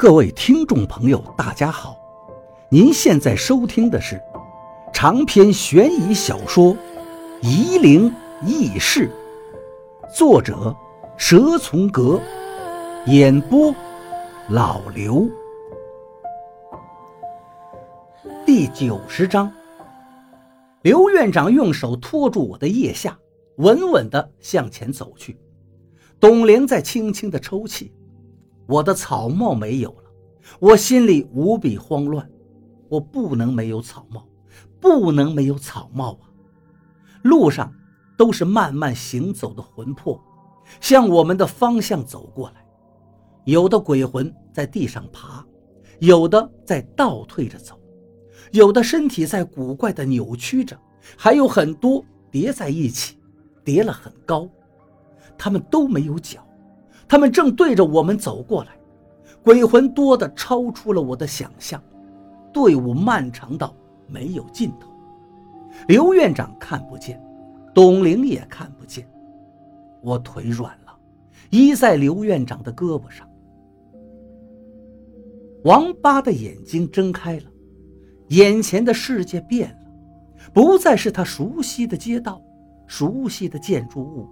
各位听众朋友，大家好！您现在收听的是长篇悬疑小说《夷陵轶事》，作者蛇从阁，演播老刘。第九十章，刘院长用手托住我的腋下，稳稳地向前走去。董玲在轻轻地抽泣。我的草帽没有了，我心里无比慌乱。我不能没有草帽，不能没有草帽啊！路上都是慢慢行走的魂魄，向我们的方向走过来。有的鬼魂在地上爬，有的在倒退着走，有的身体在古怪的扭曲着，还有很多叠在一起，叠了很高。他们都没有脚。他们正对着我们走过来，鬼魂多的超出了我的想象，队伍漫长到没有尽头。刘院长看不见，董玲也看不见，我腿软了，依在刘院长的胳膊上。王八的眼睛睁开了，眼前的世界变了，不再是他熟悉的街道、熟悉的建筑物、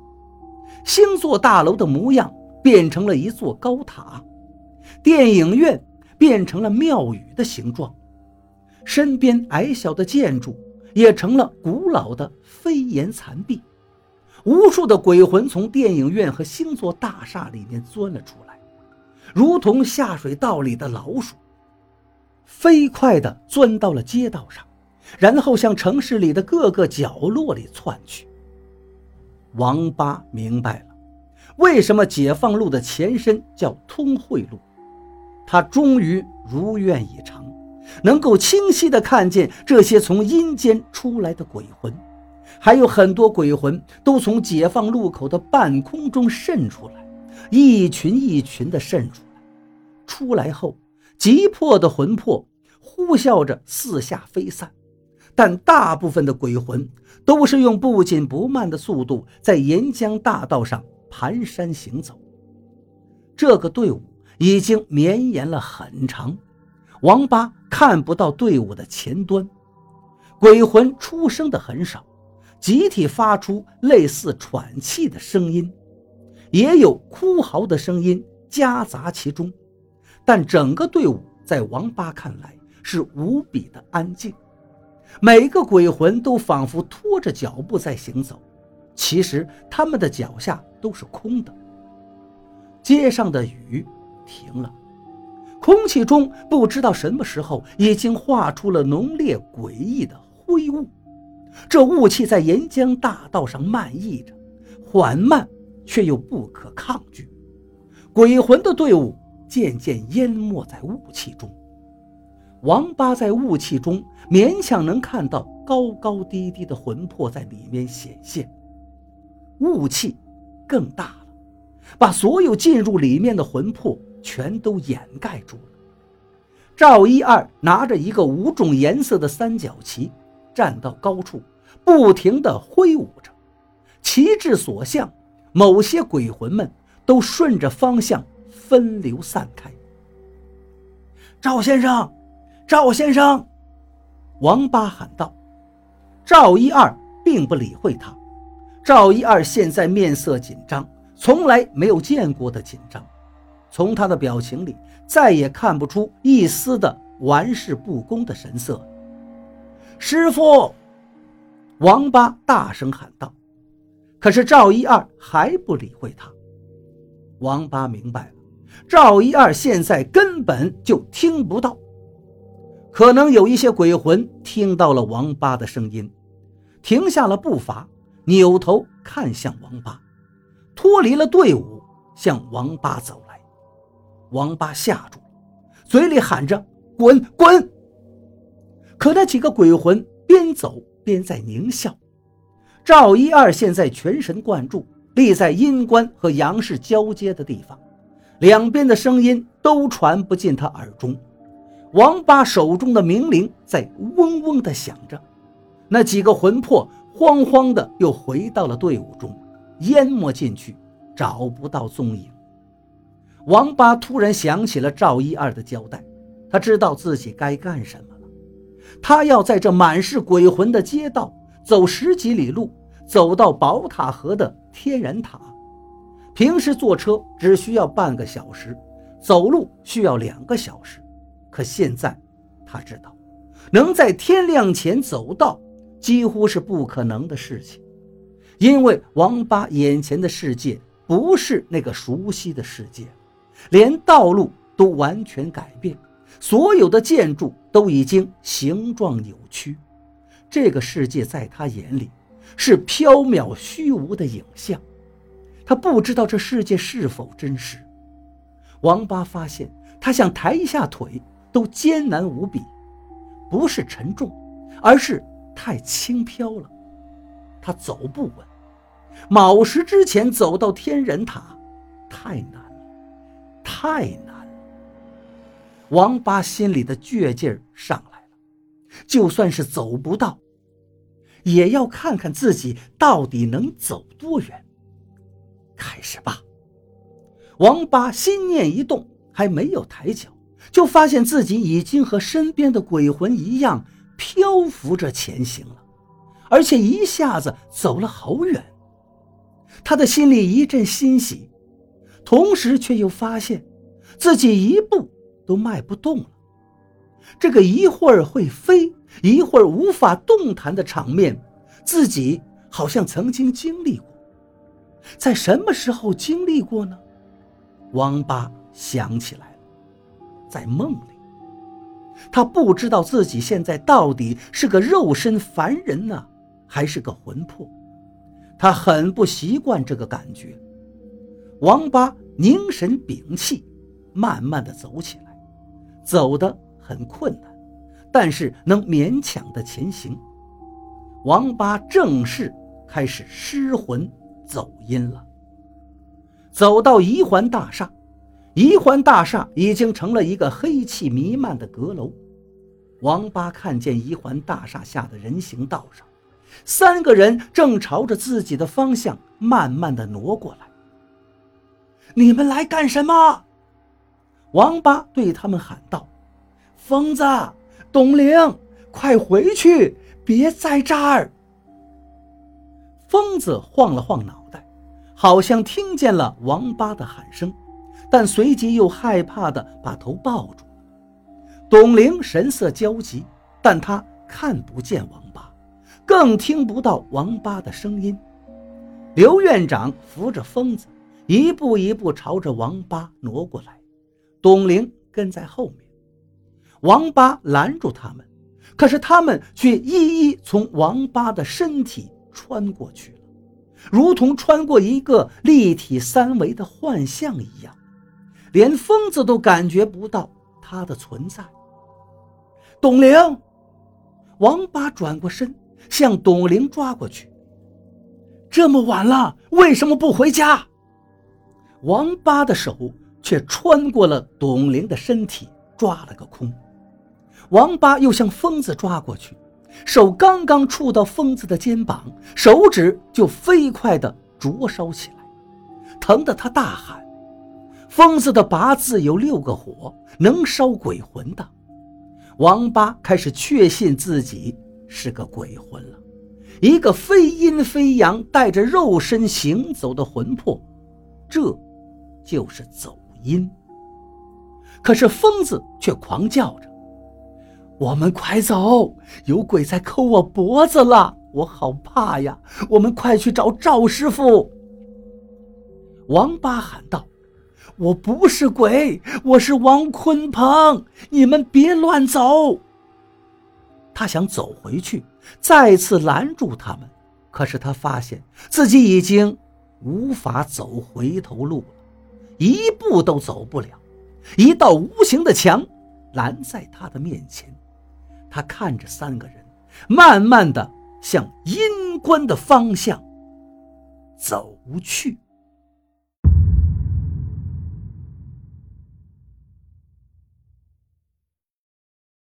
星座大楼的模样。变成了一座高塔，电影院变成了庙宇的形状，身边矮小的建筑也成了古老的飞檐残壁。无数的鬼魂从电影院和星座大厦里面钻了出来，如同下水道里的老鼠，飞快地钻到了街道上，然后向城市里的各个角落里窜去。王八明白了。为什么解放路的前身叫通惠路？他终于如愿以偿，能够清晰地看见这些从阴间出来的鬼魂，还有很多鬼魂都从解放路口的半空中渗出来，一群一群地渗出来。出来后，急迫的魂魄呼啸着四下飞散，但大部分的鬼魂都是用不紧不慢的速度在沿江大道上。蹒跚行走，这个队伍已经绵延了很长。王八看不到队伍的前端，鬼魂出声的很少，集体发出类似喘气的声音，也有哭嚎的声音夹杂其中。但整个队伍在王八看来是无比的安静，每个鬼魂都仿佛拖着脚步在行走。其实他们的脚下都是空的。街上的雨停了，空气中不知道什么时候已经化出了浓烈诡异的灰雾。这雾气在沿江大道上漫溢着，缓慢却又不可抗拒。鬼魂的队伍渐渐淹没在雾气中。王八在雾气中勉强能看到高高低低的魂魄在里面显现。雾气更大了，把所有进入里面的魂魄全都掩盖住了。赵一二拿着一个五种颜色的三角旗，站到高处，不停地挥舞着。旗帜所向，某些鬼魂们都顺着方向分流散开。赵先生，赵先生，王八喊道。赵一二并不理会他。赵一二现在面色紧张，从来没有见过的紧张。从他的表情里，再也看不出一丝的玩世不恭的神色。师傅，王八大声喊道。可是赵一二还不理会他。王八明白了，赵一二现在根本就听不到。可能有一些鬼魂听到了王八的声音，停下了步伐。扭头看向王八，脱离了队伍，向王八走来。王八吓住，嘴里喊着“滚滚”。可那几个鬼魂边走边在狞笑。赵一二现在全神贯注，立在阴关和阳世交接的地方，两边的声音都传不进他耳中。王八手中的冥铃在嗡嗡地响着，那几个魂魄。慌慌的又回到了队伍中，淹没进去，找不到踪影。王八突然想起了赵一二的交代，他知道自己该干什么了。他要在这满是鬼魂的街道走十几里路，走到宝塔河的天然塔。平时坐车只需要半个小时，走路需要两个小时。可现在，他知道，能在天亮前走到，几乎是不可能的事情，因为王八眼前的世界不是那个熟悉的世界，连道路都完全改变，所有的建筑都已经形状扭曲，这个世界在他眼里是缥缈虚无的影像。他不知道这世界是否真实。王八发现，他想抬一下腿都艰难无比，不是沉重，而是太轻飘了。他走不稳。卯时之前走到天人塔，太难了，太难了。王八心里的倔劲儿上来了，就算是走不到，也要看看自己到底能走多远。开始吧！王八心念一动，还没有抬脚，就发现自己已经和身边的鬼魂一样漂浮着前行了，而且一下子走了好远。他的心里一阵欣喜，同时却又发现自己一步都迈不动了。这个一会儿会飞，一会儿无法动弹的场面，自己好像曾经经历过。在什么时候经历过呢？王八想起来了，在梦里。他不知道自己现在到底是个肉身凡人呢，还是个魂魄。他很不习惯这个感觉。王八凝神屏气，慢慢的走起来，走得很困难，但是能勉强的前行。王八正式开始失魂。走阴了。走到一环大厦，怡环大厦已经成了一个黑气弥漫的阁楼。王八看见怡环大厦下的人行道上，三个人正朝着自己的方向慢慢的挪过来。你们来干什么？王八对他们喊道：“疯子，董玲，快回去，别在这儿。”疯子晃了晃脑袋，好像听见了王八的喊声，但随即又害怕的把头抱住。董玲神色焦急，但她看不见王八，更听不到王八的声音。刘院长扶着疯子，一步一步朝着王八挪过来，董玲跟在后面。王八拦住他们，可是他们却一一从王八的身体。穿过去了，如同穿过一个立体三维的幻象一样，连疯子都感觉不到他的存在。董玲，王八转过身向董玲抓过去。这么晚了，为什么不回家？王八的手却穿过了董玲的身体，抓了个空。王八又向疯子抓过去。手刚刚触到疯子的肩膀，手指就飞快地灼烧起来，疼得他大喊：“疯子的八字有六个火，能烧鬼魂的。”王八开始确信自己是个鬼魂了，一个非阴非阳、带着肉身行走的魂魄，这就是走阴。可是疯子却狂叫着。我们快走！有鬼在抠我脖子了，我好怕呀！我们快去找赵师傅。王八喊道：“我不是鬼，我是王坤鹏，你们别乱走。”他想走回去，再次拦住他们，可是他发现自己已经无法走回头路了，一步都走不了，一道无形的墙拦在他的面前。他看着三个人，慢慢的向阴关的方向走去。